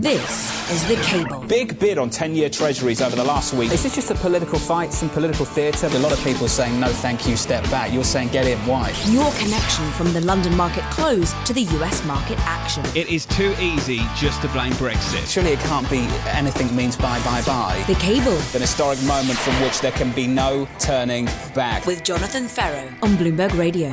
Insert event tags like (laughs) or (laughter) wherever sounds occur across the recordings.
This is The Cable. Big bid on 10 year treasuries over the last week. Is this just a political fight, some political theatre? A lot of people are saying, no, thank you, step back. You're saying, get in, why? Your connection from the London market close to the US market action. It is too easy just to blame Brexit. Surely it can't be anything means bye, bye, bye. The Cable. An historic moment from which there can be no turning back. With Jonathan Ferro on Bloomberg Radio.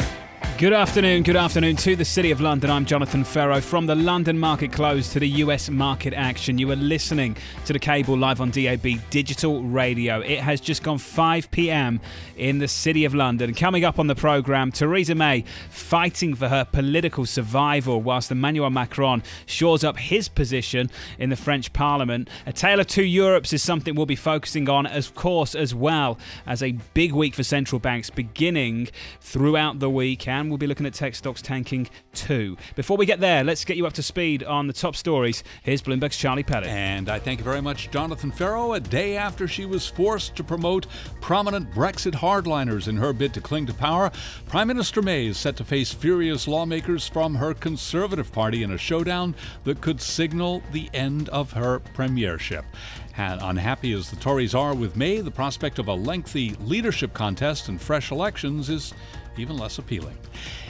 Good afternoon, good afternoon to the City of London. I'm Jonathan Ferro from the London Market Close to the US Market Action. You are listening to the cable live on DAB Digital Radio. It has just gone 5 pm in the City of London. Coming up on the programme, Theresa May fighting for her political survival whilst Emmanuel Macron shores up his position in the French Parliament. A Tale of Two Europes is something we'll be focusing on, of course, as well as a big week for central banks beginning throughout the week. And we'll be looking at tech stocks tanking too. Before we get there, let's get you up to speed on the top stories. Here's Bloomberg's Charlie Pellet. And I thank you very much, Jonathan Ferro. A day after she was forced to promote prominent Brexit hardliners in her bid to cling to power, Prime Minister May is set to face furious lawmakers from her Conservative Party in a showdown that could signal the end of her premiership. And unhappy as the Tories are with May, the prospect of a lengthy leadership contest and fresh elections is even less appealing.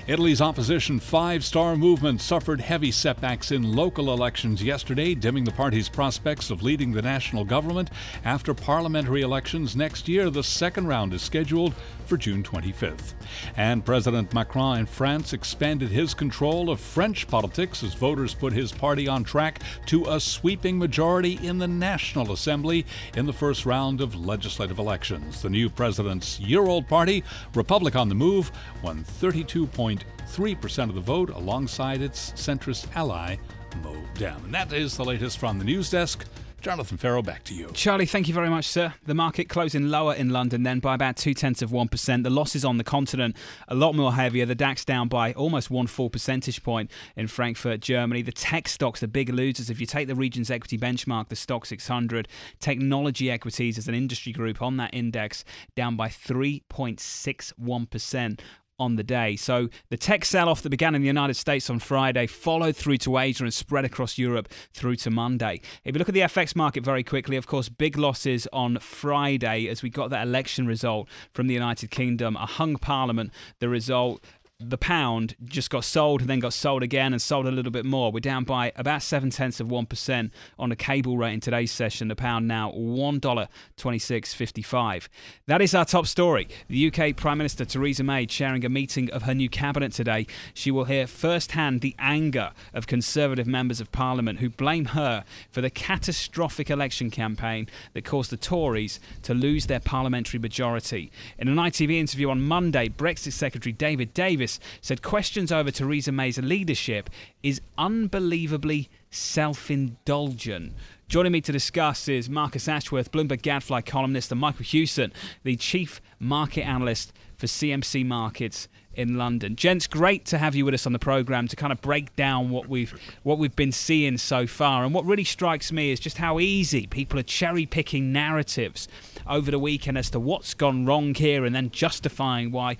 Italy's opposition Five Star Movement suffered heavy setbacks in local elections yesterday, dimming the party's prospects of leading the national government. After parliamentary elections next year, the second round is scheduled for June 25th. And President Macron in France expanded his control of French politics as voters put his party on track to a sweeping majority in the National Assembly in the first round of legislative elections. The new president's year old party, Republic on the Move, won 32.3% of the vote alongside its centrist ally, Mo MoDem. And that is the latest from the news desk. Jonathan Ferro, back to you. Charlie, thank you very much, sir. The market closing lower in London then by about two tenths of 1%. The losses on the continent a lot more heavier. The DAX down by almost one full percentage point in Frankfurt, Germany. The tech stocks, the big losers. If you take the region's equity benchmark, the Stoxx 600, technology equities as an industry group on that index down by 3.61% on the day. So the tech sell off that began in the United States on Friday followed through to Asia and spread across Europe through to Monday. If you look at the FX market very quickly, of course, big losses on Friday as we got that election result from the United Kingdom, a hung parliament, the result the pound just got sold and then got sold again and sold a little bit more. We're down by about seven tenths of one percent on the cable rate in today's session. The pound now one dollar twenty six fifty five. That is our top story. The UK Prime Minister Theresa May chairing a meeting of her new cabinet today. She will hear firsthand the anger of Conservative members of Parliament who blame her for the catastrophic election campaign that caused the Tories to lose their parliamentary majority. In an ITV interview on Monday, Brexit Secretary David Davis said questions over Theresa May's leadership is unbelievably self indulgent. Joining me to discuss is Marcus Ashworth, Bloomberg Gadfly columnist, and Michael Hewson, the chief market analyst for CMC Markets in London. Gents, great to have you with us on the program to kind of break down what we've what we've been seeing so far. And what really strikes me is just how easy people are cherry picking narratives over the weekend as to what's gone wrong here, and then justifying why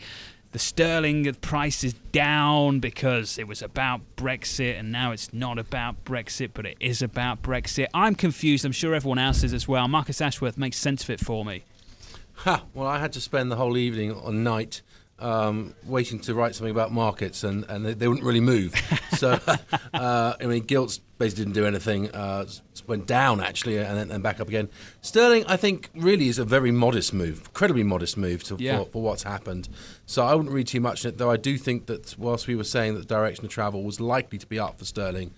the sterling price is down because it was about Brexit and now it's not about Brexit, but it is about Brexit. I'm confused. I'm sure everyone else is as well. Marcus Ashworth makes sense of it for me. Ha! Well, I had to spend the whole evening or night um, waiting to write something about markets, and, and they, they wouldn't really move. (laughs) so, uh, I mean, gilts basically didn't do anything. Uh, went down actually, and then and back up again. Sterling, I think, really is a very modest move, incredibly modest move to, Yeah. for, for what's happened. So I wouldn't read too much in it, though. I do think that whilst we were saying that the direction of travel was likely to be up for sterling,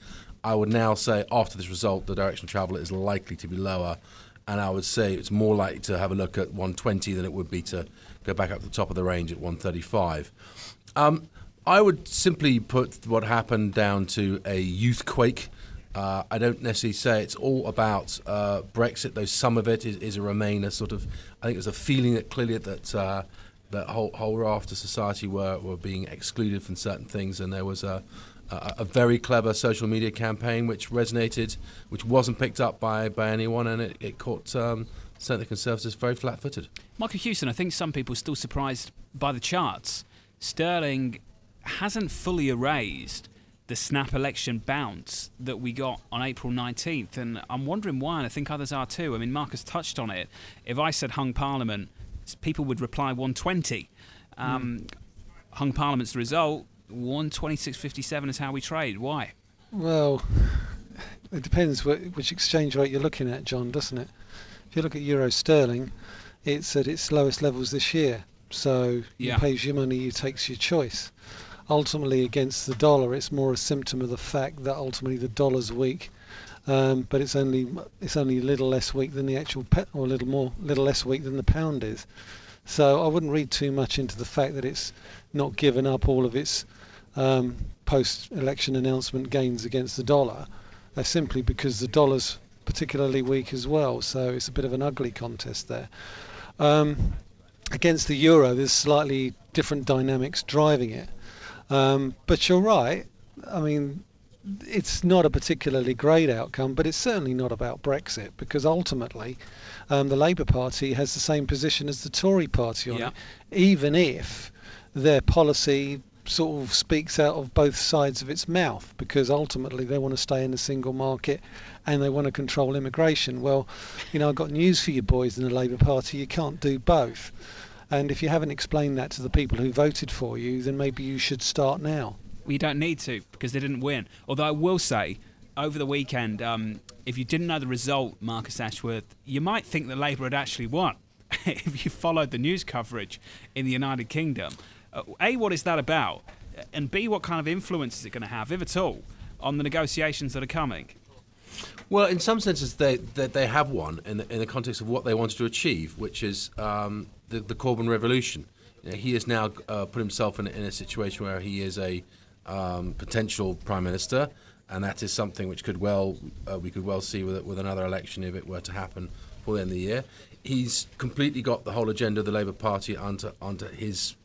I would now say after this result, the direction of travel is likely to be lower. And I would say it's more likely to have a look at 120 than it would be to go back up to the top of the range at 135. Um, I would simply put what happened down to a youth quake. Uh, I don't necessarily say it's all about uh, Brexit, though some of it is, is a Remainer sort of. I think there's a feeling that clearly that uh, that whole whole raft of society were, were being excluded from certain things, and there was a, a a very clever social media campaign which resonated, which wasn't picked up by, by anyone, and it, it caught um, certainly the Conservatives very flat-footed. Michael Hewson, I think some people are still surprised by the charts. Sterling hasn't fully erased the snap election bounce that we got on April 19th. And I'm wondering why, and I think others are too. I mean, Marcus touched on it. If I said hung parliament, people would reply 120. Um, mm. Hung parliament's the result. 126.57 is how we trade. Why? Well, it depends which exchange rate you're looking at, John, doesn't it? You look at euro sterling, it's at its lowest levels this year. So yeah. you pays your money, you takes your choice. Ultimately, against the dollar, it's more a symptom of the fact that ultimately the dollar's weak, um, but it's only it's only a little less weak than the actual pe- or a little more little less weak than the pound is. So I wouldn't read too much into the fact that it's not given up all of its um, post-election announcement gains against the dollar. They're simply because the dollar's particularly weak as well. So it's a bit of an ugly contest there. Um, against the euro, there's slightly different dynamics driving it. Um, but you're right. I mean, it's not a particularly great outcome, but it's certainly not about Brexit because ultimately um, the Labour Party has the same position as the Tory Party on yeah. it, even if their policy sort of speaks out of both sides of its mouth because ultimately they want to stay in the single market and they want to control immigration. Well, you know, I've got news for you boys in the Labour Party. You can't do both. And if you haven't explained that to the people who voted for you, then maybe you should start now. We don't need to because they didn't win. Although I will say, over the weekend, um, if you didn't know the result, Marcus Ashworth, you might think that Labour had actually won (laughs) if you followed the news coverage in the United Kingdom. Uh, a, what is that about? And B, what kind of influence is it going to have, if at all, on the negotiations that are coming? Well, in some senses, they they, they have won in the, in the context of what they wanted to achieve, which is um, the, the Corbyn revolution. You know, he has now uh, put himself in, in, a situation where he is a um, potential prime minister, and that is something which could well uh, we could well see with with another election if it were to happen for the end of the year. He's completely got the whole agenda of the Labour Party under under his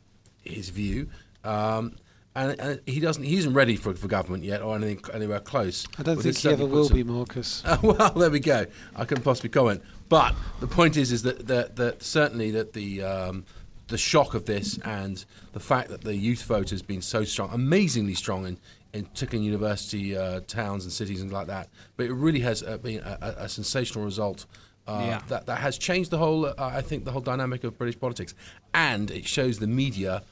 his view. Um, and, and, he doesn't. He isn't ready for, for government yet, or anything anywhere close. I don't think he ever will some, be, Marcus. Uh, (laughs) well, there we go. I can possibly comment, but the point is, is that that, that certainly that the um, the shock of this and the fact that the youth vote has been so strong, amazingly strong in, in particularly university uh, towns and cities and like that. But it really has uh, been a, a, sensational result. Uh, yeah. that, that has changed the whole, uh, I think, the whole dynamic of British politics, and it shows the media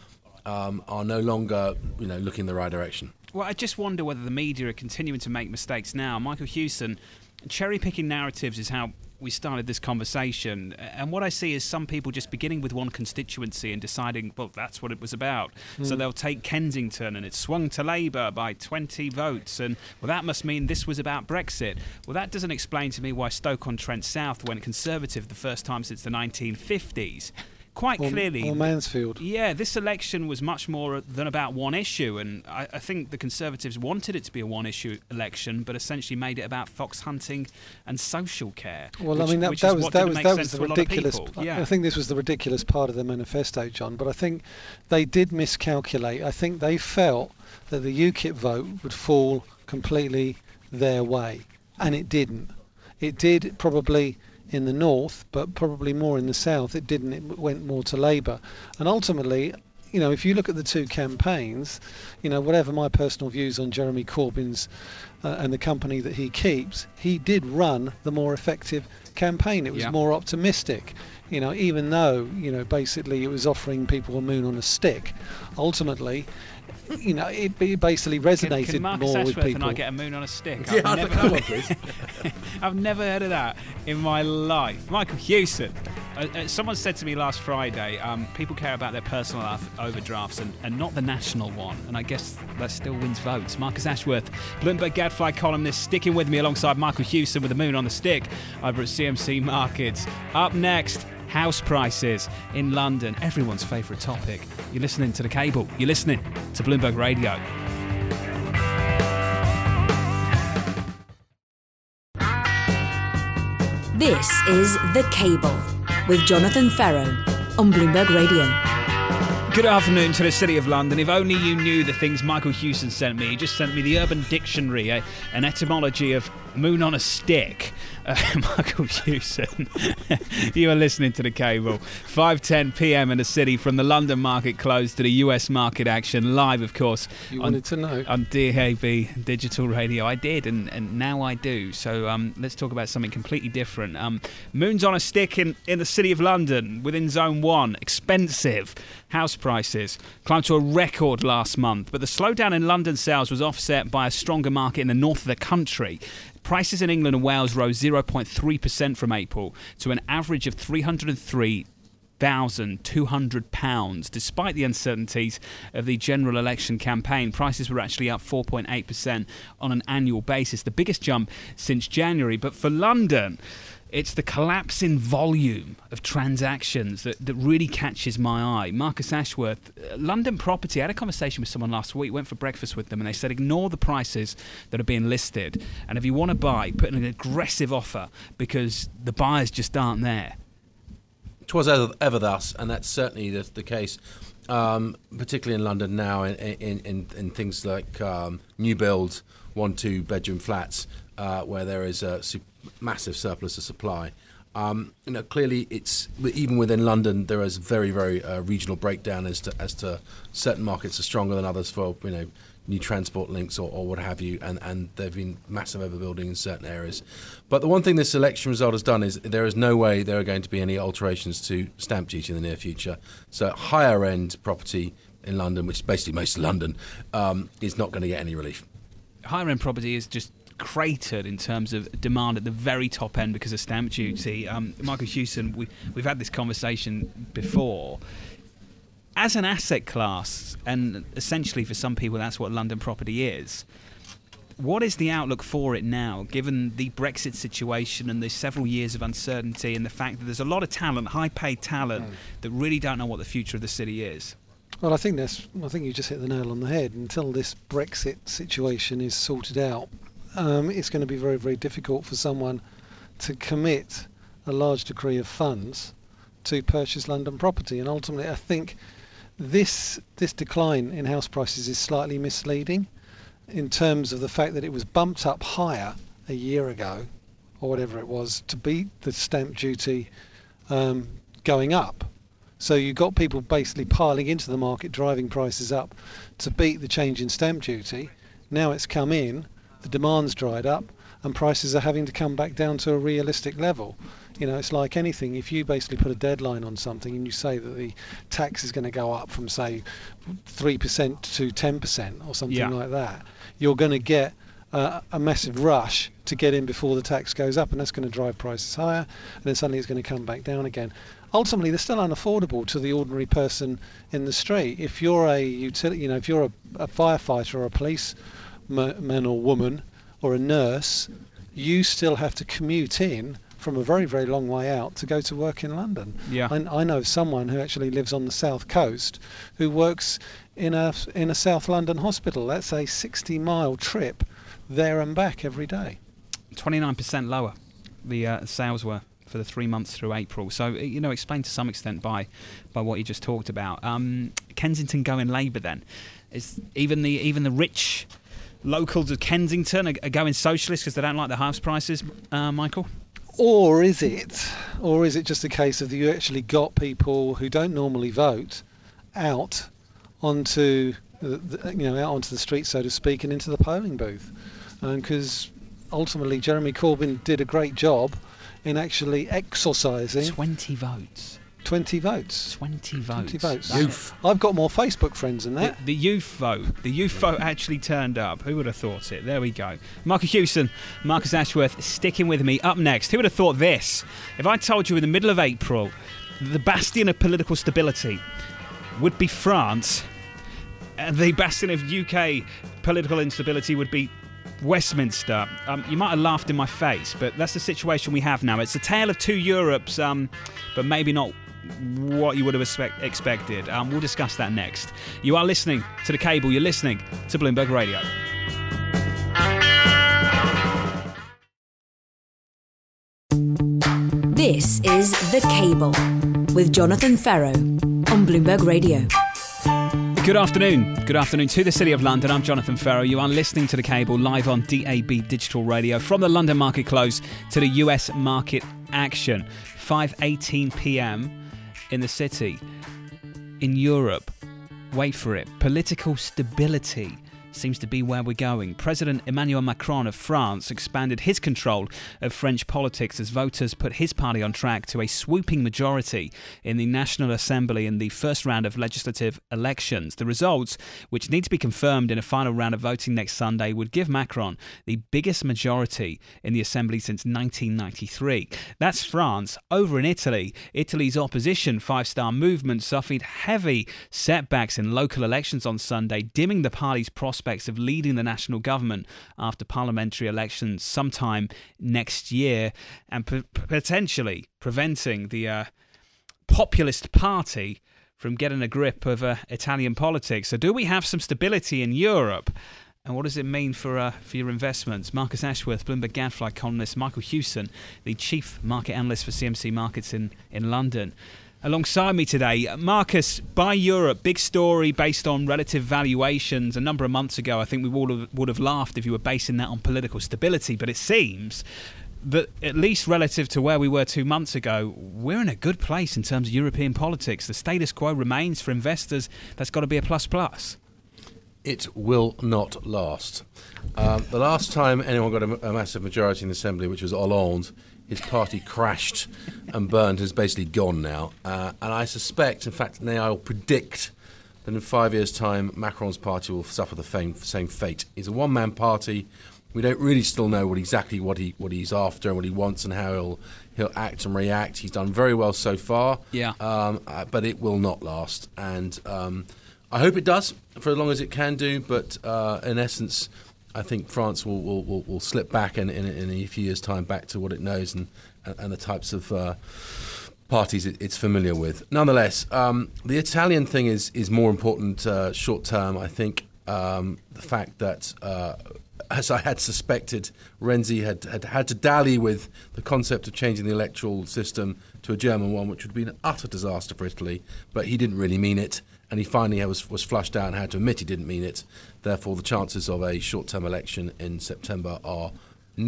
um, are no longer, you know, looking in the right direction. Well, I just wonder whether the media are continuing to make mistakes now. Michael Hewson, cherry picking narratives is how we started this conversation. And what I see is some people just beginning with one constituency and deciding, well, that's what it was about. Mm. So hmm. they'll take Kensington and it swung to Labour by 20 votes. And, well, that must mean this was about Brexit. Well, that doesn't explain to me why Stoke on Trent South went Conservative the first time since the 1950s quite or, clearly. Or Mansfield. Yeah, this election was much more than about one issue, and I, I, think the Conservatives wanted it to be a one-issue election, but essentially made it about fox hunting and social care. Well, which, I mean that, that was that was that was the ridiculous. Yeah. I think this was the ridiculous part of the manifesto, John. But I think they did miscalculate. I think they felt that the UKIP vote would fall completely their way, and it didn't. It did probably in the north, but probably more in the south. It didn't. It went more to Labour, and ultimately, you know, if you look at the two campaigns, you know, whatever my personal views on Jeremy Corbyn's uh, and the company that he keeps, he did run the more effective campaign. It was yeah. more optimistic, you know, even though, you know, basically it was offering people a moon on a stick. Ultimately, you know, it, it basically resonated can, can more Ashworth with people. and I get a moon on a stick? (laughs) Yeah, I've, never, come on, please. (laughs) I've never heard of that in my life. Michael Hewson. Uh, uh, someone said to me last Friday, um, people care about their personal overdrafts and, and not the national one. And I guess that still wins votes. Marcus Ashworth, Bloomberg Gadfly columnist, sticking with me alongside Michael Hewson with the moon on the stick over at CMC Markets. Up next, house prices in London, everyone's favourite topic. You're listening to the cable, you're listening to Bloomberg Radio. This is The Cable with Jonathan Ferro on Bloomberg Radio. Good afternoon to the City of London. If only you knew the things Michael Hewson sent me. He just sent me the Urban Dictionary, an etymology of moon on a stick. uh, (laughs) Michael Hewson. (laughs) you are listening to the cable. 5:10 p.m. in the city from the London market close to the U.S. market action live, of course. You wanted to know on DAB digital radio. I did, and, and now I do. So um, let's talk about something completely different. Um, moons on a stick in in the city of London within Zone One. Expensive house prices climbed to a record last month, but the slowdown in London sales was offset by a stronger market in the north of the country. Prices in England and Wales rose 0.3% from April to an average of 303 £1,200. Despite the uncertainties of the general election campaign, prices were actually up 4.8% on an annual basis, the biggest jump since January. But for London, it's the collapse in volume of transactions that, that really catches my eye. Marcus Ashworth, uh, London Property, I had a conversation with someone last week, went for breakfast with them, and they said ignore the prices that are being listed. And if you want to buy, put in an aggressive offer because the buyers just aren't there. Twas ever, ever thus, and that's certainly the, the case. Um, particularly in London now, in, in, in, in things like um, new builds, one, two bedroom flats, uh, where there is a massive surplus of supply. Um, you know, clearly, it's even within London there is very, very uh, regional breakdown as to as to certain markets are stronger than others for you know new transport links or, or what have you, and and there've been massive overbuilding in certain areas. But the one thing this election result has done is there is no way there are going to be any alterations to stamp duty in the near future. So higher end property in London, which is basically most of London, um, is not going to get any relief. Higher end property is just cratered in terms of demand at the very top end because of stamp duty. Um, Michael Hewson, we, we've had this conversation before. As an asset class, and essentially for some people that's what London property is, what is the outlook for it now, given the Brexit situation and the several years of uncertainty and the fact that there's a lot of talent, high paid talent, mm. that really don't know what the future of the city is? Well, I think that's. I think you just hit the nail on the head. Until this Brexit situation is sorted out, um, it's going to be very, very difficult for someone to commit a large degree of funds to purchase London property. And ultimately, I think this this decline in house prices is slightly misleading in terms of the fact that it was bumped up higher a year ago or whatever it was to beat the stamp duty um, going up. So you got people basically piling into the market, driving prices up to beat the change in stamp duty. Now it's come in the demand's dried up and prices are having to come back down to a realistic level. You know, it's like anything. If you basically put a deadline on something and you say that the tax is going to go up from say three percent to ten percent or something yeah. like that, you're going to get uh, a massive rush to get in before the tax goes up, and that's going to drive prices higher, and then suddenly it's going to come back down again. Ultimately, they're still unaffordable to the ordinary person in the street. If you're a utility, you know, if you're a, a firefighter or a police man or woman or a nurse, you still have to commute in from a very, very long way out to go to work in London. Yeah. I, I know someone who actually lives on the south coast who works in a in a South London hospital. That's a 60 mile trip there and back every day. 29% lower the uh, sales were for the three months through April. So you know, explained to some extent by by what you just talked about. Um, Kensington going Labour then is even the even the rich locals of Kensington are, going socialist because they don't like the house prices, uh, Michael? Or is it, or is it just a case of that you actually got people who don't normally vote out onto you know out onto the street, so to speak, and into the polling booth? Because um, ultimately, Jeremy Corbyn did a great job in actually exorcising 20 votes 20 votes. 20 votes. 20 votes. Youth. I've got more Facebook friends than that. The, the, youth vote. The youth vote actually turned up. Who would have thought it? There we go. Marcus Hewson, Marcus Ashworth, sticking with me. Up next, who would have thought this? If I told you in the middle of April, the bastion of political stability would be France, and the bastion of UK political instability would be Westminster. Um, you might have laughed in my face, but that's the situation we have now. It's a tale of two Europes, um, but maybe not what you would have expect, expected. Um, we'll discuss that next. You are listening to the cable, you're listening to Bloomberg Radio. This is The Cable with Jonathan Ferro on Bloomberg Radio. Good afternoon. Good afternoon to the City of London. I'm Jonathan Ferro. You are listening to the cable live on DAB Digital Radio from the London Market Close to the US Market Action. 5:18 p.m. in the city. In Europe, wait for it. Political stability seems to be where we're going. President Emmanuel Macron of France expanded his control of French politics as voters put his party on track to a swooping majority in the National Assembly in the first round of legislative elections. The results, which need to be confirmed in a final round of voting next Sunday, would give Macron the biggest majority in the Assembly since 1993. That's France. Over in Italy, Italy's opposition Five Star Movement suffered heavy setbacks in local elections on Sunday, dimming the party's prospects prospects of leading the national government after parliamentary elections sometime next year and p- potentially preventing the uh, populist party from getting a grip of uh, Italian politics. So, do we have some stability in Europe? And what does it mean for uh, for your investments? Marcus Ashworth, Bloomberg Gadfly columnist, Michael Hewson, the chief market analyst for CMC Markets in, in London alongside me today. Marcus, buy Europe, big story based on relative valuations. A number of months ago, I think we have, would have laughed if you were basing that on political stability, but it seems that at least relative to where we were two months ago, we're in a good place in terms of European politics. The status quo remains for investors. That's got to be a plus plus. It will not last. Um, the last time anyone got a, a massive majority in the Assembly, which was Hollande, his party (laughs) crashed and burned, is basically gone now. Uh, and I suspect, in fact, now I'll predict that in five years' time, Macron's party will suffer the same, same fate. He's a one-man party. We don't really still know what exactly what he what he's after and what he wants and how he'll he'll act and react. He's done very well so far. Yeah. Um, uh, but it will not last, and um, I hope it does for as long as it can do. But uh, in essence I think France will, will, will, will slip back in, in, in, a few years' time back to what it knows and, and the types of uh, parties it, it's familiar with. Nonetheless, um, the Italian thing is, is more important uh, short term. I think um, the fact that, uh, as I had suspected, Renzi had, had had to dally with the concept of changing the electoral system to a German one, which would be an utter disaster for Italy, but he didn't really mean it and he finally was, was flushed out and had to admit he didn't mean it. Therefore, the chances of a short term election in September are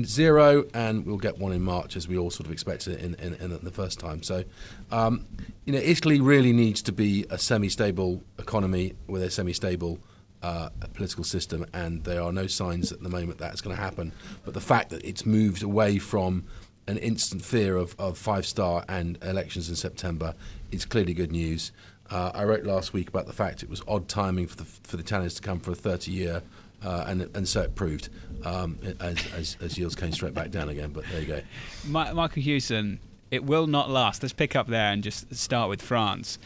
zero, and we'll get one in March as we all sort of expected in, in, in the first time. So, um, you know, Italy really needs to be a semi stable economy with a semi stable uh, political system, and there are no signs at the moment that's going to happen. But the fact that it's moved away from an instant fear of, of five star and elections in September is clearly good news. Uh, I wrote last week about the fact it was odd timing for the for the Italians to come for a 30 year, uh, and and so it proved um, as, as, as yields came straight back down again. But there you go. Michael Hewson, it will not last. Let's pick up there and just start with France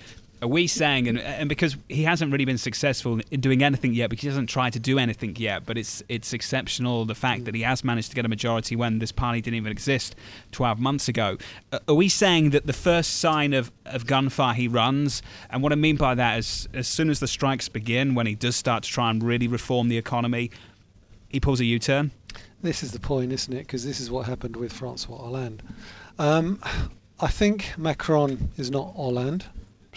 Uh, we saying, and, uh, and because he hasn't really been successful in doing anything yet, because he hasn't tried to do anything yet, but it's it's exceptional the fact that he has managed to get a majority when this party didn't even exist 12 months ago. Are we saying that the first sign of, of gunfire he runs, and what I mean by that is as soon as the strikes begin, when he does start to try and really reform the economy, he pulls a U turn? This is the point, isn't it? Because this is what happened with Francois Hollande. Um, I think Macron is not Hollande.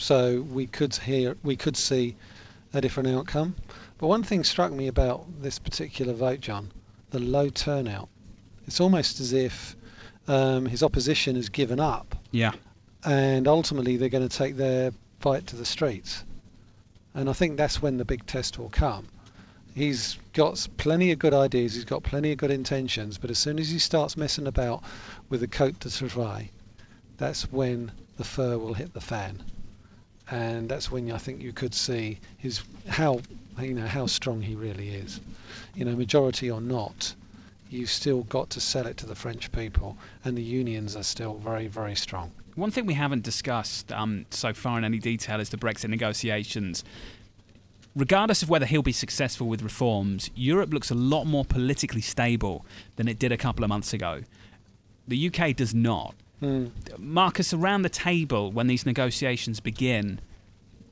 So we could hear, we could see a different outcome. But one thing struck me about this particular vote, John, the low turnout. It's almost as if um, his opposition has given up. Yeah. And ultimately, they're going to take their fight to the streets. And I think that's when the big test will come. He's got plenty of good ideas, he's got plenty of good intentions, but as soon as he starts messing about with the Code du Travail, that's when the fur will hit the fan and that's when I think you could see his how you know how strong he really is. You know, majority or not, you've still got to sell it to the French people, and the unions are still very very strong. One thing we haven't discussed um, so far in any detail is the Brexit negotiations. Regardless of whether he'll be successful with reforms, Europe looks a lot more politically stable than it did a couple of months ago. The UK does not. Mm. Marcus, around the table when these negotiations begin,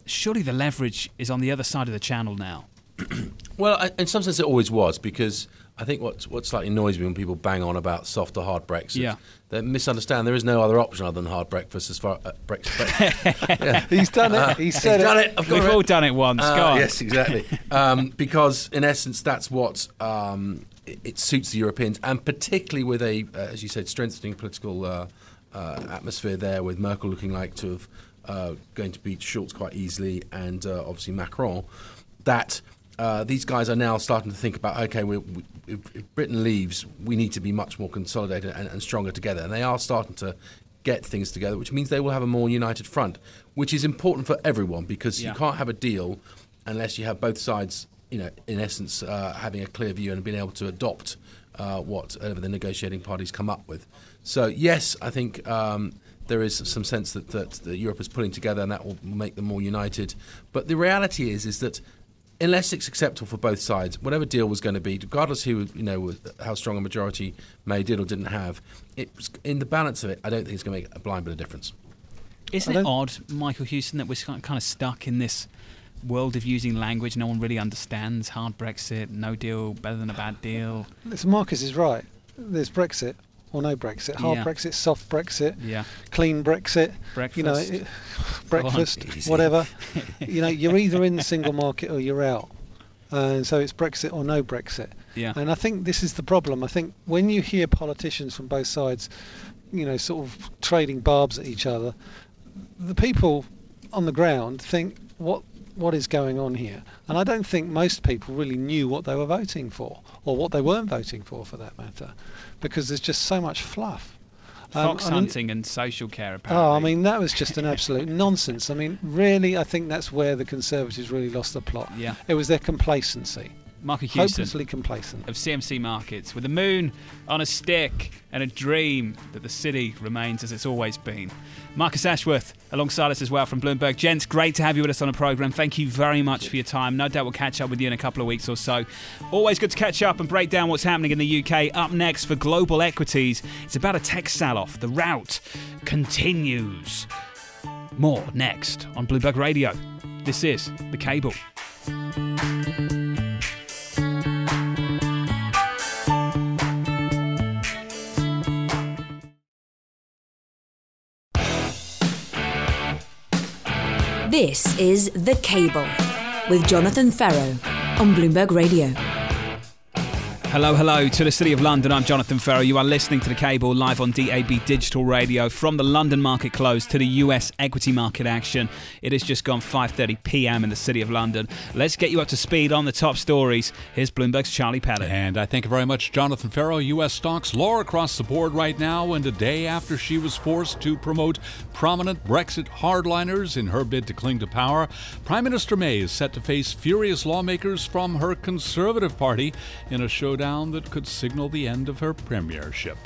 surely the leverage is on the other side of the channel now. (clears throat) well, in some sense, it always was because I think what what slightly annoys me when people bang on about soft or hard Brexit, Yeah. they misunderstand there is no other option other than hard breakfast as far uh, Brexit. (laughs) yeah. He's done it. Uh, he he's said done it. I've We've it. all done it once. Uh, Go on. Yes, exactly. (laughs) um, because in essence, that's what um, it, it suits the Europeans, and particularly with a, uh, as you said, strengthening political uh, atmosphere there, with Merkel looking like to have uh, going to beat Schulz quite easily, and uh, obviously Macron. That uh, these guys are now starting to think about okay, we, if Britain leaves, we need to be much more consolidated and, and stronger together, and they are starting to get things together, which means they will have a more united front, which is important for everyone because Yeah. you can't have a deal unless you have both sides, you know, in essence, uh, having a clear view and being able to adopt uh, whatever the negotiating parties come up with. So yes, I think. Um, there is some sense that, that, that Europe is pulling together, and that will make them more united. But the reality is, is that unless it's acceptable for both sides, whatever deal was going to be, regardless who you know how strong a majority May did or didn't have, it, in the balance of it, I don't think it's going to make a blind bit of difference. Isn't it odd, Michael Hewson, that we're kind of stuck in this world of using language no one really understands? Hard Brexit, no deal, better than a bad deal. Listen, Marcus is right. There's Brexit or no Brexit. Hard Yeah. Brexit, soft Brexit, Yeah. clean Brexit. You know, Breakfast. it- breakfast, whatever. (laughs) you know, you're either in the single market or you're out. And so it's Brexit or no Brexit. Yeah. And I think this is the problem. I think when you hear politicians from both sides, you know, sort of trading barbs at each other, the people on the ground think, what what is going on here? And I don't think most people really knew what they were voting for, or what they weren't voting for, for that matter, because there's just so much fluff. Um, Fox I mean- hunting and social care, apparently. Oh, I mean, that was just an (laughs) absolute nonsense. I mean, really, I think that's where the Conservatives really lost the plot. Yeah. It was their complacency. Michael Hewson Hopelessly complacent. of CMC Markets with a moon on a stick and a dream that the city remains as it's always been. Marcus Ashworth alongside us as well from Bloomberg. Gents, great to have you with us on the programme. Thank you very much for your time. No doubt we'll catch up with you in a couple of weeks or so. Always good to catch up and break down what's happening in the UK. Up next for Global Equities, it's about a tech sell off. The route continues. More next on Bloomberg Radio. This is The Cable. This is The Cable with Jonathan Ferro on Bloomberg Radio. Hello, hello to the City of London. I'm Jonathan Ferro. You are listening to the cable live on DAB Digital Radio from the London market close to the US equity market action. It has just gone 5:30 p.m. in the City of London. Let's get you up to speed on the top stories. Here's Bloomberg's Charlie Pellet. And I thank you very much, Jonathan Ferro. U.S. stocks lower across the board right now, and a day after she was forced to promote prominent Brexit hardliners in her bid to cling to power, Prime Minister May is set to face furious lawmakers from her Conservative Party in a showdown that could signal the end of her premiership.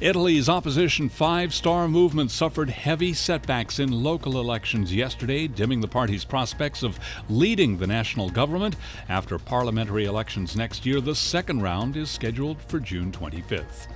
Italy's opposition Five Star Movement suffered heavy setbacks in local elections yesterday, dimming the party's prospects of leading the national government. After parliamentary elections next year, the second round is scheduled for June 25th.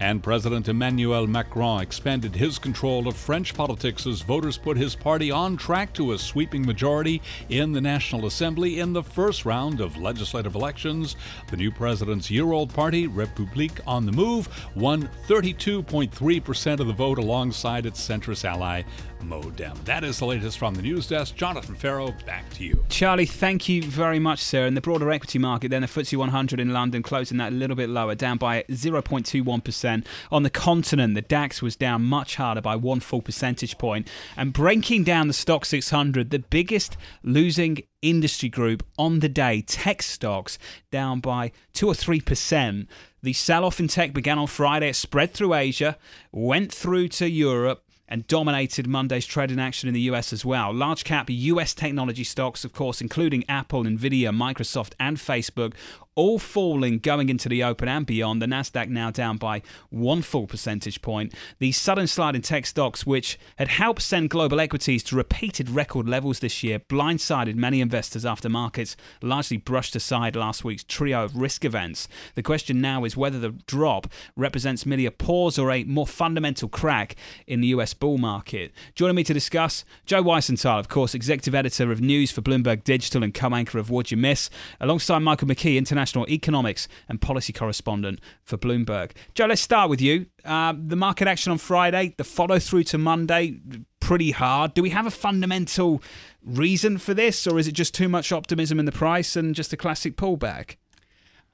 And President Emmanuel Macron expanded his control of French politics as voters put his party on track to a sweeping majority in the National Assembly in the first round of legislative elections. The new president's year old party, République on the Move, won 32.3% of the vote alongside its centrist ally, MoDem. That is the latest from the news desk. Jonathan Ferro, back to you. Charlie, thank you very much, sir. In the broader equity market, then the FTSE 100 in London closing that a little bit lower, down by 0.21%. On the continent, the DAX was down much harder by one full percentage point. And breaking down the Stoxx 600, the biggest losing industry group on the day, tech stocks, down by 2 or 3%. The sell off in tech began on Friday. It spread through Asia, went through to Europe and dominated Monday's trading action in the US as well. Large cap US technology stocks, of course, including Apple, Nvidia, Microsoft, and Facebook, all falling going into the open and beyond. The Nasdaq now down by one full percentage point. The sudden slide in tech stocks, which had helped send global equities to repeated record levels this year, blindsided many investors after markets largely brushed aside last week's trio of risk events. The question now is whether the drop represents merely a pause or a more fundamental crack in the US bull market. Joining me to discuss, Joe Weisenthal, of course, executive editor of news for Bloomberg Digital and co-anchor of What You Miss, alongside Michael McKee, international international economics and policy correspondent for Bloomberg. Joe, let's start with you. Uh, the market action on Friday, the follow through to Monday, pretty hard. Do we have a fundamental reason for this, or is it just too much optimism in the price and just a classic pullback?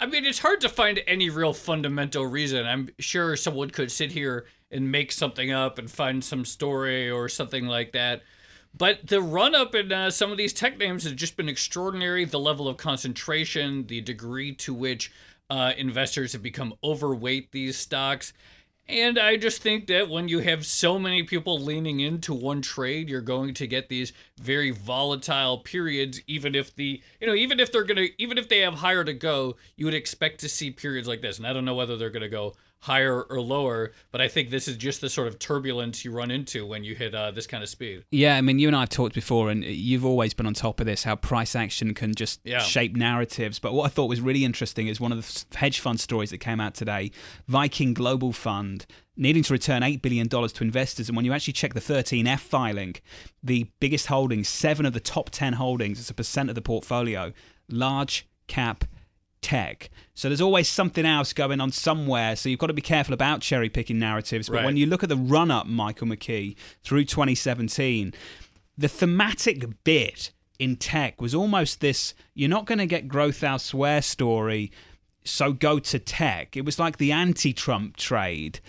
I mean, it's hard to find any real fundamental reason. I'm sure someone could sit here and make something up and find some story or something like that. But the run up in uh, some of these tech names has just been extraordinary. The level of concentration, the degree to which uh, investors have become overweight these stocks. And I just think that when you have so many people leaning into one trade, you're going to get these very volatile periods. Even if the, you know, even if they're going to, even if they have higher to go, you would expect to see periods like this. And I don't know whether they're going to go higher or lower. But I think this is just the sort of turbulence you run into when you hit uh, this kind of speed. Yeah, I mean, you and I have talked before, and you've always been on top of this how price action can just yeah. shape narratives. But what I thought was really interesting is one of the hedge fund stories that came out today Viking Global Fund needing to return $8 billion to investors. And when you actually check the 13F filing, the biggest holdings, seven of the top 10 holdings, as a percent of the portfolio, large cap tech. So there's always something else going on somewhere. So you've got to be careful about cherry picking narratives. But right. when you look at the run up, Michael McKee, through 2017, the thematic bit in tech was almost this you're not going to get growth elsewhere story. So go to tech. It was like the anti Trump trade.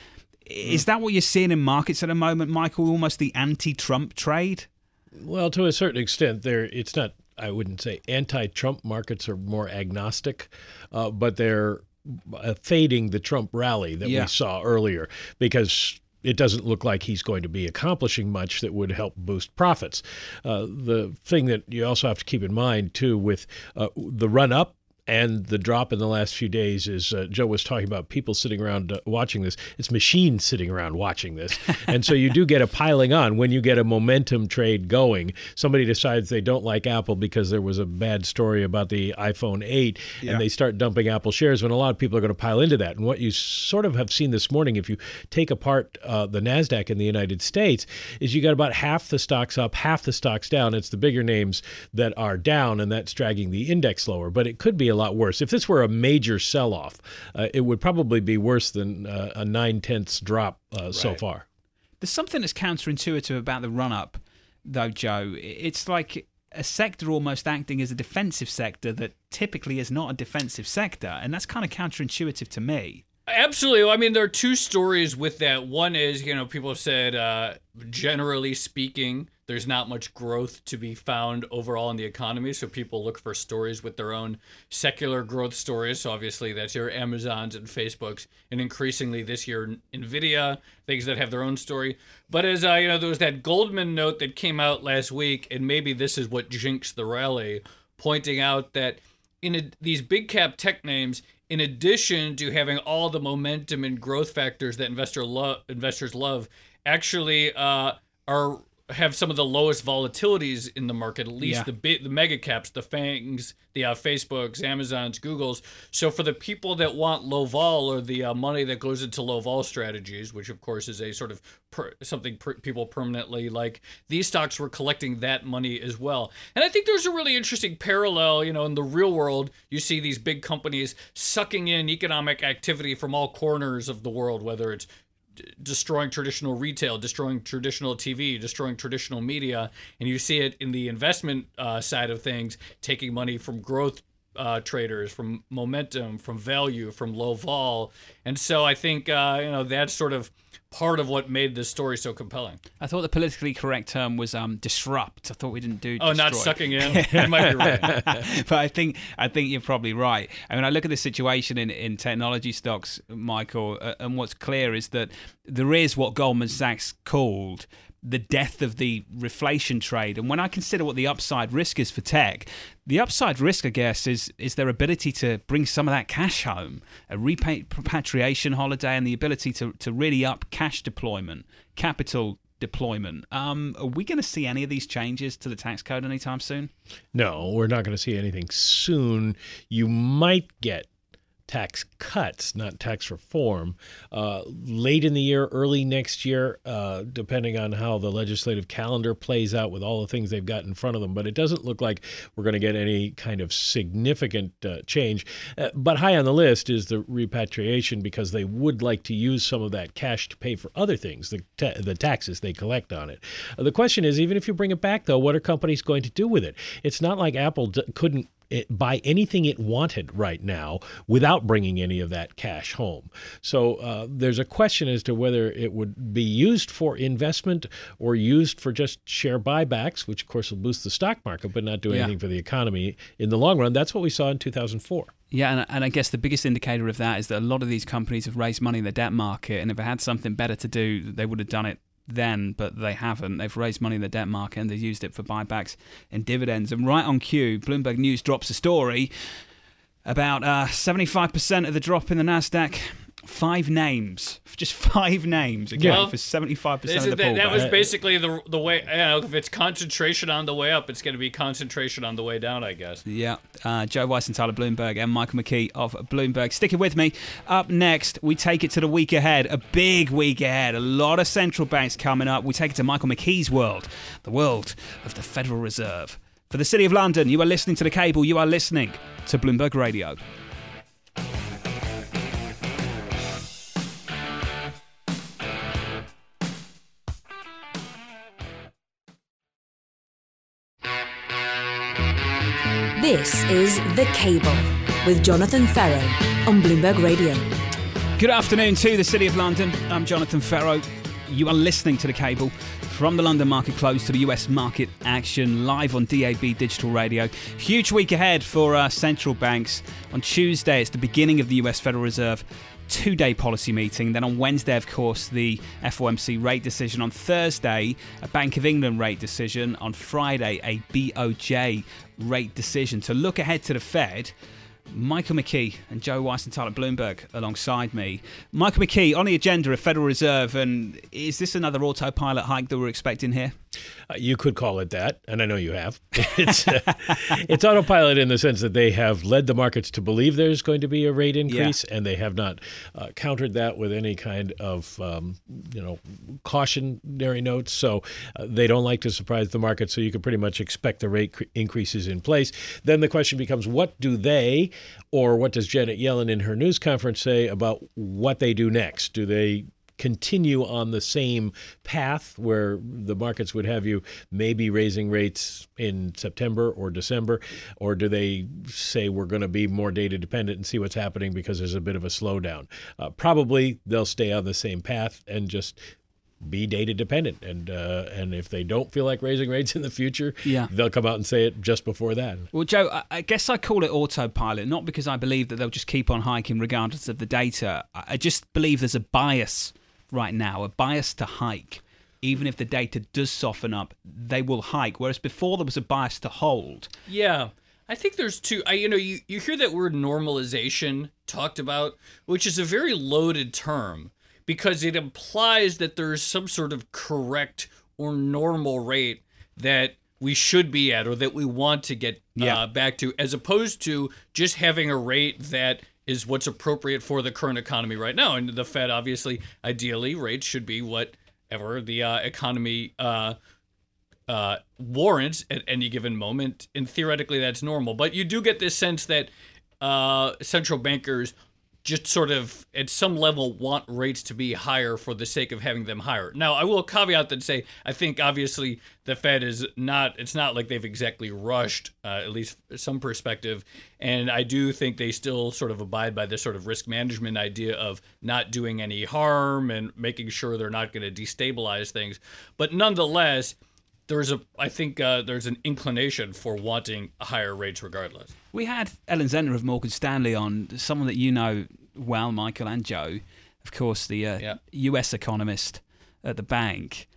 Hmm. Is that what you're seeing in markets at the moment, Michael? Almost the anti Trump trade? Well, to a certain extent, there it's not I wouldn't say anti-Trump markets are more agnostic, uh, but they're uh, fading the Trump rally that yeah. we saw earlier because it doesn't look like he's going to be accomplishing much that would help boost profits. Uh, the thing that you also have to keep in mind too with uh, the run up and the drop in the last few days is uh, Joe was talking about people sitting around uh, watching this. It's machines sitting around watching this. (laughs) and so you do get a piling on when you get a momentum trade going. Somebody decides they don't like Apple because there was a bad story about the iPhone 8 yeah. and they start dumping Apple shares when a lot of people are going to pile into that. And what you sort of have seen this morning, if you take apart uh, the NASDAQ in the United States, is you got about half the stocks up, half the stocks down. It's the bigger names that are down, and that's dragging the index lower. But it could be a lot worse. If this were a major sell off, uh, it would probably be worse than uh, a nine tenths drop uh, right. so far. There's something that's counterintuitive about the run up, though, Joe. It's like a sector almost acting as a defensive sector that typically is not a defensive sector. And that's kind of counterintuitive to me. Absolutely. I mean, there are two stories with that. One is, you know, people have said, uh, generally speaking, there's not much growth to be found overall in the economy. So people look for stories with their own secular growth stories. So obviously, that's your Amazons and Facebooks, and increasingly this year, Nvidia, things that have their own story. But as uh, you know, there was that Goldman note that came out last week, and maybe this is what jinxed the rally, pointing out that in a, these big cap tech names, in addition to having all the momentum and growth factors that investor lo- investors love, actually uh, are have some of the lowest volatilities in the market, at least yeah. the big, the mega caps, the FANGs, the uh, Facebooks, Amazons, Googles. So for the people that want low vol or the uh, money that goes into low vol strategies, which of course is a sort of per, something per, people permanently like, these stocks were collecting that money as well. And I think there's a really interesting parallel. You know, in the real world, you see these big companies sucking in economic activity from all corners of the world, whether it's destroying traditional retail, destroying traditional TV, destroying traditional media, and you see it in the investment uh, side of things, taking money from growth uh, traders, from momentum, from value, from low vol, and so I think uh, you know that's sort of part of what made this story so compelling. I thought the politically correct term was um, disrupt. I thought we didn't do. Oh, not sucking in. (laughs) you might be right. (laughs) but I think I think you're probably right. I mean, I look at the situation in, in technology stocks, Michael, uh, and what's clear is that there is what Goldman Sachs called the death of the reflation trade. And when I consider what the upside risk is for tech, the upside risk, I guess, is is their ability to bring some of that cash home, a repatriation holiday, and the ability to to really up cash deployment, capital deployment. Um, are we going to see any of these changes to the tax code anytime soon? No, we're not going to see anything soon. You might get tax cuts, not tax reform, uh, late in the year, early next year, uh, depending on how the legislative calendar plays out with all the things they've got in front of them. But it doesn't look like we're going to get any kind of significant uh, change. Uh, but high on the list is the repatriation because they would like to use some of that cash to pay for other things, the, ta- the taxes they collect on it. Uh, the question is, even if you bring it back, though, what are companies going to do with it? It's not like Apple d- couldn't it, buy anything it wanted right now without bringing any of that cash home. So uh, there's a question as to whether it would be used for investment or used for just share buybacks, which of course will boost the stock market but not do anything yeah. for the economy in the long run. That's what we saw in 2004. Yeah, and, and I guess the biggest indicator of that is that a lot of these companies have raised money in the debt market, and if they had something better to do, they would have done it then, but they haven't. They've raised money in the debt market and they've used it for buybacks and dividends. And right on cue, Bloomberg News drops a story about uh, 75% of the drop in the Nasdaq five names, (laughs) just five names again well, for seventy five percent of the that, that was basically the the way. You know, if it's concentration on the way up, it's going to be concentration on the way down, I guess. Yeah, uh, Joe Weisenthal of Bloomberg and Michael McKee of Bloomberg. Stick it with me. Up next, we take it to the week ahead. A big week ahead. A lot of central banks coming up. We take it to Michael McKee's world, the world of the Federal Reserve. For the City of London, you are listening to the cable. You are listening to Bloomberg Radio. This is The Cable with Jonathan Ferro on Bloomberg Radio. Good afternoon to the City of London. I'm Jonathan Ferro. You are listening to The Cable from the London market close to the US market action live on DAB digital radio. Huge week ahead for uh, central banks. On Tuesday, it's the beginning of the US Federal Reserve two day policy meeting. Then on Wednesday, of course, the FOMC rate decision. On Thursday, a Bank of England rate decision. On Friday, a BOJ rate decision. To look ahead to the Fed, Michael McKee and Joe Weisenthal of Bloomberg alongside me. Michael McKee on the agenda of Federal Reserve, and is this another autopilot hike that we're expecting here? Uh, you could call it that, and I know you have. (laughs) It's uh, it's autopilot in the sense that they have led the markets to believe there's going to be a rate increase, yeah. and they have not uh, countered that with any kind of um, you know cautionary notes. So uh, they don't like to surprise the market. So you can pretty much expect the rate cr- increases in place. Then the question becomes, what do they, or what does Janet Yellen in her news conference say about what they do next? Do they continue on the same path where the markets would have you maybe raising rates in September or December? Or do they say we're going to be more data dependent and see what's happening because there's a bit of a slowdown? Uh, probably they'll stay on the same path and just be data dependent, and uh, and if they don't feel like raising rates in the future, yeah. they'll come out and say it just before that. Well, Joe, I guess I call it autopilot, not because I believe that they'll just keep on hiking regardless of the data. I just believe there's a bias right now, a bias to hike. Even if the data does soften up, they will hike. Whereas before there was a bias to hold. Yeah. I think there's two. I, you know, you, you hear that word normalization talked about, which is a very loaded term because it implies that there's some sort of correct or normal rate that we should be at or that we want to get yeah. uh, back to, as opposed to just having a rate that is what's appropriate for the current economy right now. And the Fed, obviously, ideally, rates should be whatever the uh, economy uh, uh, warrants at any given moment. And theoretically, that's normal. But you do get this sense that uh, central bankers just sort of at some level want rates to be higher for the sake of having them higher. Now, I will caveat that say I think obviously the Fed is not it's not like they've exactly rushed uh, at least some perspective and I do think they still sort of abide by this sort of risk management idea of not doing any harm and making sure they're not going to destabilize things. But nonetheless, there's a I think uh, there's an inclination for wanting higher rates regardless. We had Ellen Zentner of Morgan Stanley on, someone that you know well, Michael and Joe, of course, the uh, yeah. U.S. economist at the bank,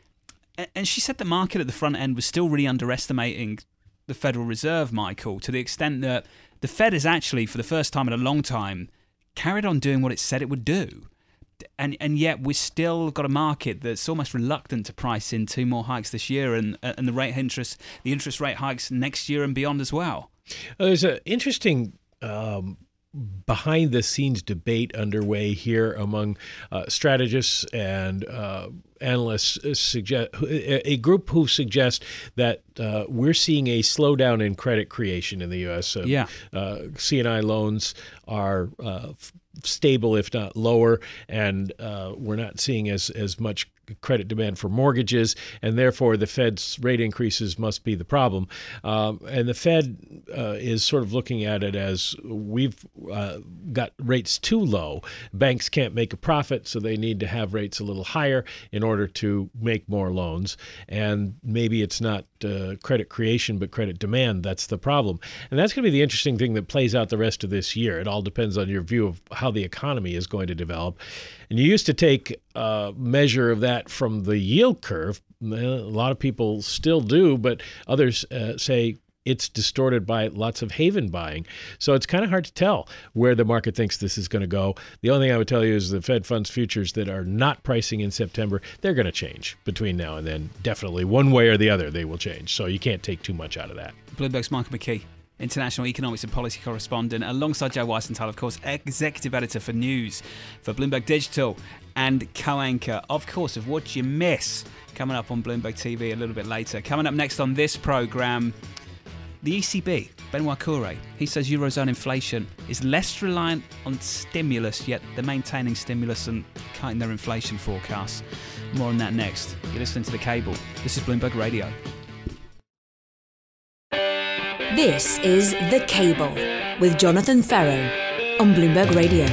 and she said the market at the front end was still really underestimating the Federal Reserve, Michael, to the extent that the Fed has actually, for the first time in a long time, carried on doing what it said it would do and and yet we've still got a market that's almost reluctant to price in two more hikes this year and and the rate interest the interest rate hikes next year and beyond as well. Uh, there's an interesting um, behind the scenes debate underway here among uh, strategists and uh, analysts uh, suggest a group who suggest that uh, we're seeing a slowdown in credit creation in the U.S. yeah, uh, C&I loans are uh, stable, if not lower, and uh, we're not seeing as as much credit demand for mortgages, and therefore the Fed's rate increases must be the problem. Um, and the Fed uh, is sort of looking at it as we've uh, got rates too low. Banks can't make a profit, so they need to have rates a little higher in order to make more loans. And maybe it's not uh, credit creation, but credit demand that's the problem. And that's going to be the interesting thing that plays out the rest of this year. It all depends on your view of how the economy is going to develop. And you used to take a measure of that from the yield curve. A lot of people still do, but others uh, say it's distorted by lots of haven buying. So it's kind of hard to tell where the market thinks this is going to go. The only thing I would tell you is the Fed funds futures that are not pricing in September, they're going to change between now and then. Definitely one way or the other, they will change. So you can't take too much out of that. Bloomberg's Michael McKee international economics and policy correspondent, alongside Joe Weisenthal, of course, executive editor for news for Bloomberg Digital and co anchor, of course, of What'd You Miss, coming up on Bloomberg TV a little bit later. Coming up next on this programme, the ECB, Benoit Cœuré, he says Eurozone inflation is less reliant on stimulus, yet they're maintaining stimulus and cutting their inflation forecasts. More on that next. You're listening to The Cable. This is Bloomberg Radio. This is The Cable with Jonathan Ferro on Bloomberg Radio.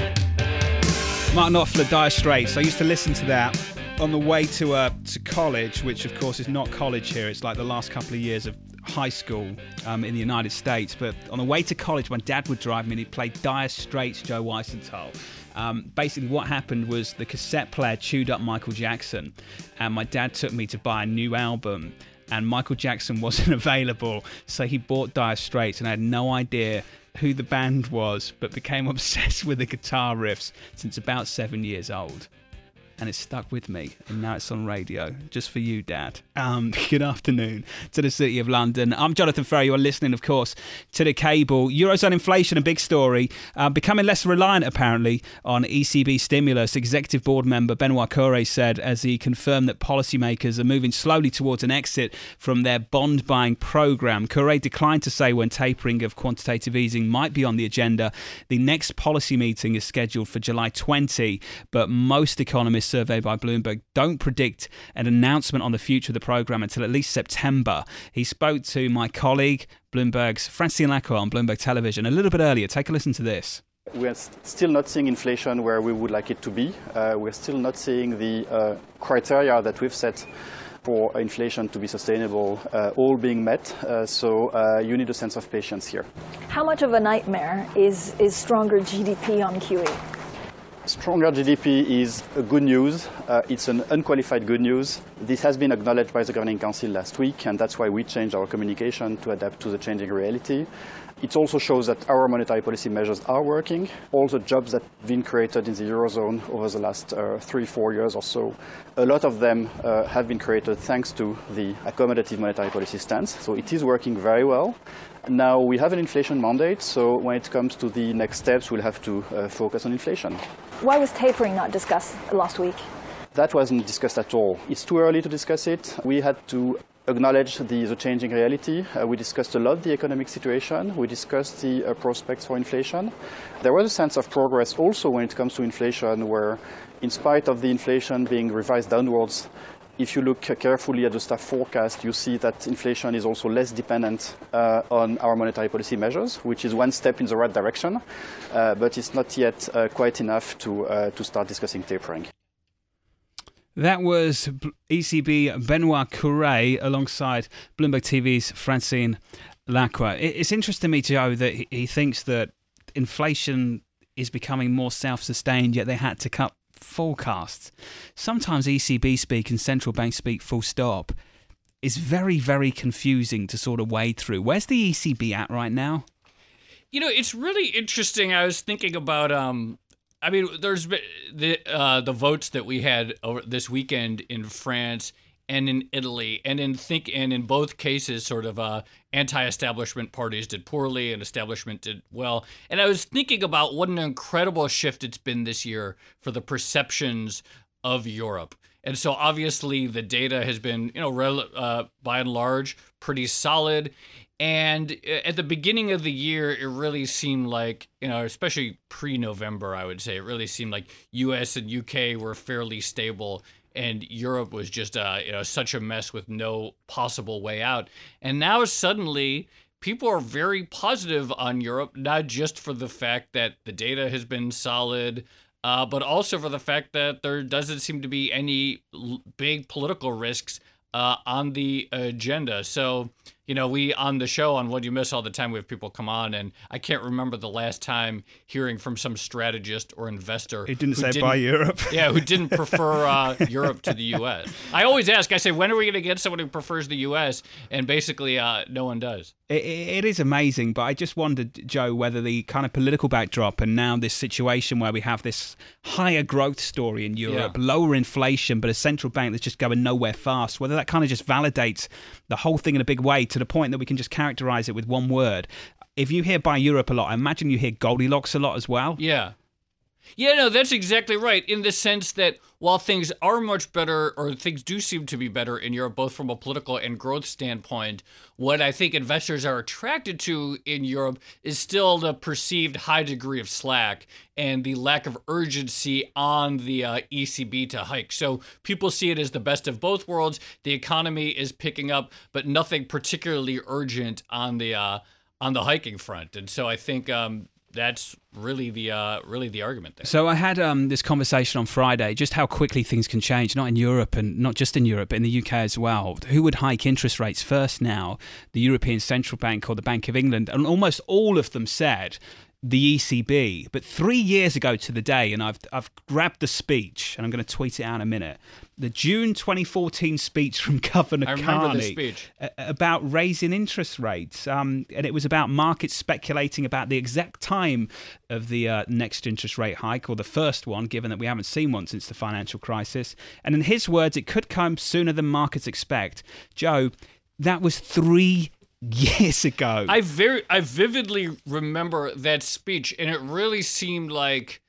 Martin Knopfler, Dire Straits. I used to listen to that on the way to uh, to college, which of course is not college here. It's like the last couple of years of high school um, in the United States. But on the way to college, my dad would drive me and he'd play Dire Straits, Joe Weisenthal. Um, basically, what happened was the cassette player chewed up Michael Jackson, and my dad took me to buy a new album and Michael Jackson wasn't (laughs) available, so he bought Dire Straits, and I had no idea who the band was, but became (laughs) obsessed with the guitar riffs since about seven years old and it stuck with me. And now it's on radio, just for you, Dad. Um, (laughs) good afternoon to the City of London. I'm Jonathan Ferro. You're listening, of course, to the cable. Eurozone inflation, a big story. Uh, becoming less reliant, apparently, on ECB stimulus. Executive board member Benoit Cœuré said as he confirmed that policymakers are moving slowly towards an exit from their bond buying program. Cœuré declined to say when tapering of quantitative easing might be on the agenda. The next policy meeting is scheduled for July 20, but most economists survey by Bloomberg don't predict an announcement on the future of the program until at least September. He spoke to my colleague, Bloomberg's Francine Lacqua on Bloomberg Television a little bit earlier. Take a listen to this. We're still not seeing inflation where we would like it to be. Uh, we're still not seeing the uh, criteria that we've set for inflation to be sustainable uh, all being met. Uh, so uh, you need a sense of patience here. How much of a nightmare is, is stronger GDP on QE? Stronger GDP is good news. Uh, it's an unqualified good news. This has been acknowledged by the Governing Council last week, and that's why we changed our communication to adapt to the changing reality. It also shows that our monetary policy measures are working. All the jobs that have been created in the Eurozone over the last uh, three, four years or so, a lot of them uh, have been created thanks to the accommodative monetary policy stance. So it is working very well. Now we have an inflation mandate, so when it comes to the next steps, we'll have to uh, focus on inflation. Why was tapering not discussed last week? That wasn't discussed at all. It's too early to discuss it. We had to acknowledge the, the changing reality. Uh, we discussed a lot the economic situation. We discussed the uh, prospects for inflation. There was a sense of progress also when it comes to inflation, where in spite of the inflation being revised downwards, if you look carefully at the staff forecast, you see that inflation is also less dependent uh, on our monetary policy measures, which is one step in the right direction, uh, but it's not yet uh, quite enough to, uh, to start discussing tapering. That was ECB Benoit Cœuré alongside Bloomberg TV's Francine Lacqua. It's interesting to me, Joe, that he thinks that inflation is becoming more self sustained, yet they had to cut forecasts. Sometimes ECB speak and central bank speak full stop is very, very confusing to sort of wade through. Where's the ECB at right now? You know, it's really interesting. I was thinking about, um, I mean, there's the uh, the votes that we had over this weekend in France, and in Italy, and in think and in both cases, sort of uh, anti-establishment parties did poorly and establishment did well. And I was thinking about what an incredible shift it's been this year for the perceptions of Europe. And so obviously the data has been, you know, rel- uh, by and large pretty solid. And uh, at the beginning of the year, it really seemed like, you know, especially pre November, I would say, it really seemed like US and UK were fairly stable and Europe was just, uh, you know, such a mess with no possible way out. And now suddenly, people are very positive on Europe, not just for the fact that the data has been solid, uh, but also for the fact that there doesn't seem to be any l- big political risks uh, on the agenda. So, you know, we on the show on What'd You Miss all the time, we have people come on, and I can't remember the last time hearing from some strategist or investor who didn't say didn't, buy Europe. (laughs) yeah, who didn't prefer uh, (laughs) Europe to the U.S. I always ask, I say, when are we going to get someone who prefers the U.S.? And basically, uh, no one does. It, it is amazing, but I just wondered, Joe, whether the kind of political backdrop and now this situation where we have this higher growth story in Europe, yeah. lower inflation, but a central bank that's just going nowhere fast, whether that kind of just validates the whole thing in a big way to the point that we can just characterize it with one word. If you hear buy Europe a lot, I imagine you hear Goldilocks a lot as well. Yeah. Yeah, no, that's exactly right. In the sense that while things are much better, or things do seem to be better in Europe, both from a political and growth standpoint, what I think investors are attracted to in Europe is still the perceived high degree of slack and the lack of urgency on the uh, ECB to hike. So people see it as the best of both worlds. The economy is picking up, but nothing particularly urgent on the uh, on the hiking front. And so I think um, that's really the uh, really the argument there. So I had um, this conversation on Friday, just how quickly things can change, not in Europe and not just in Europe, but in the UK as well. Who would hike interest rates first now? The European Central Bank or the Bank of England? And almost all of them said the ECB. But three years ago to the day, and I've I've grabbed the speech, and I'm going to tweet it out in a minute. The June 2014 speech from (laughs) Governor I Carney about raising interest rates, um, and it was about markets speculating about the exact time of the uh, next interest rate hike, or the first one, given that we haven't seen one since the financial crisis. And in his words, it could come sooner than markets expect. Joe, that was three (laughs) years ago. I very I vividly remember that speech and it really seemed like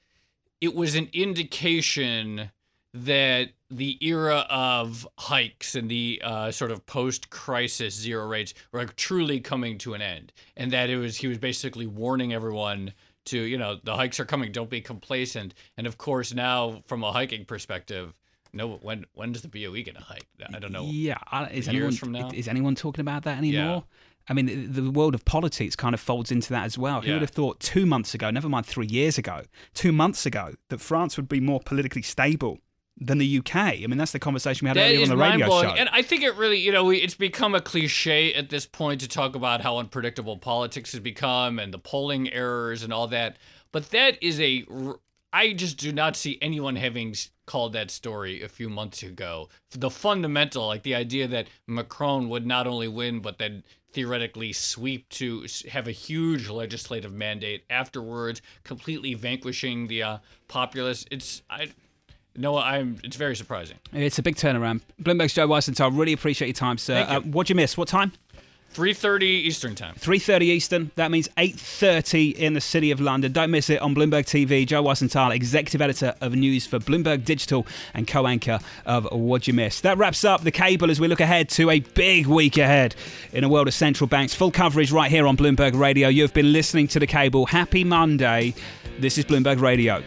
it was an indication that the era of hikes and the uh, sort of post-crisis zero rates were like truly coming to an end, and that it was he was basically warning everyone to you know the hikes are coming, don't be complacent. And of course now from a hiking perspective, no when when does the BOE get a hike? I don't know. Yeah, is anyone from now? is anyone talking about that anymore? Yeah. I mean, the world of politics kind of folds into that as well. Who yeah. would have thought two months ago, never mind three years ago, two months ago, that France would be more politically stable than the UK? I mean, that's the conversation we had that earlier on the radio show. And I think it really, you know, it's become a cliche at this point to talk about how unpredictable politics has become and the polling errors and all that. But that is a I just do not see anyone having called that story a few months ago. The fundamental, like the idea that Macron would not only win, but then theoretically sweep to have a huge legislative mandate afterwards, completely vanquishing the uh, populace. It's I. No, I'm. It's very surprising. It's a big turnaround. Bloomberg's Joe Weisenthal. Really appreciate your time, sir. You. Uh, what'd you miss? What time? 3.30 Eastern Time. 3.30 Eastern. That means 8.30 in the City of London. Don't miss it on Bloomberg TV. Joe Weisenthal, Executive Editor of News for Bloomberg Digital and co-anchor of What'd You Miss. That wraps up the cable as we look ahead to a big week ahead in a world of central banks. Full coverage right here on Bloomberg Radio. You've been listening to the cable. Happy Monday. This is Bloomberg Radio.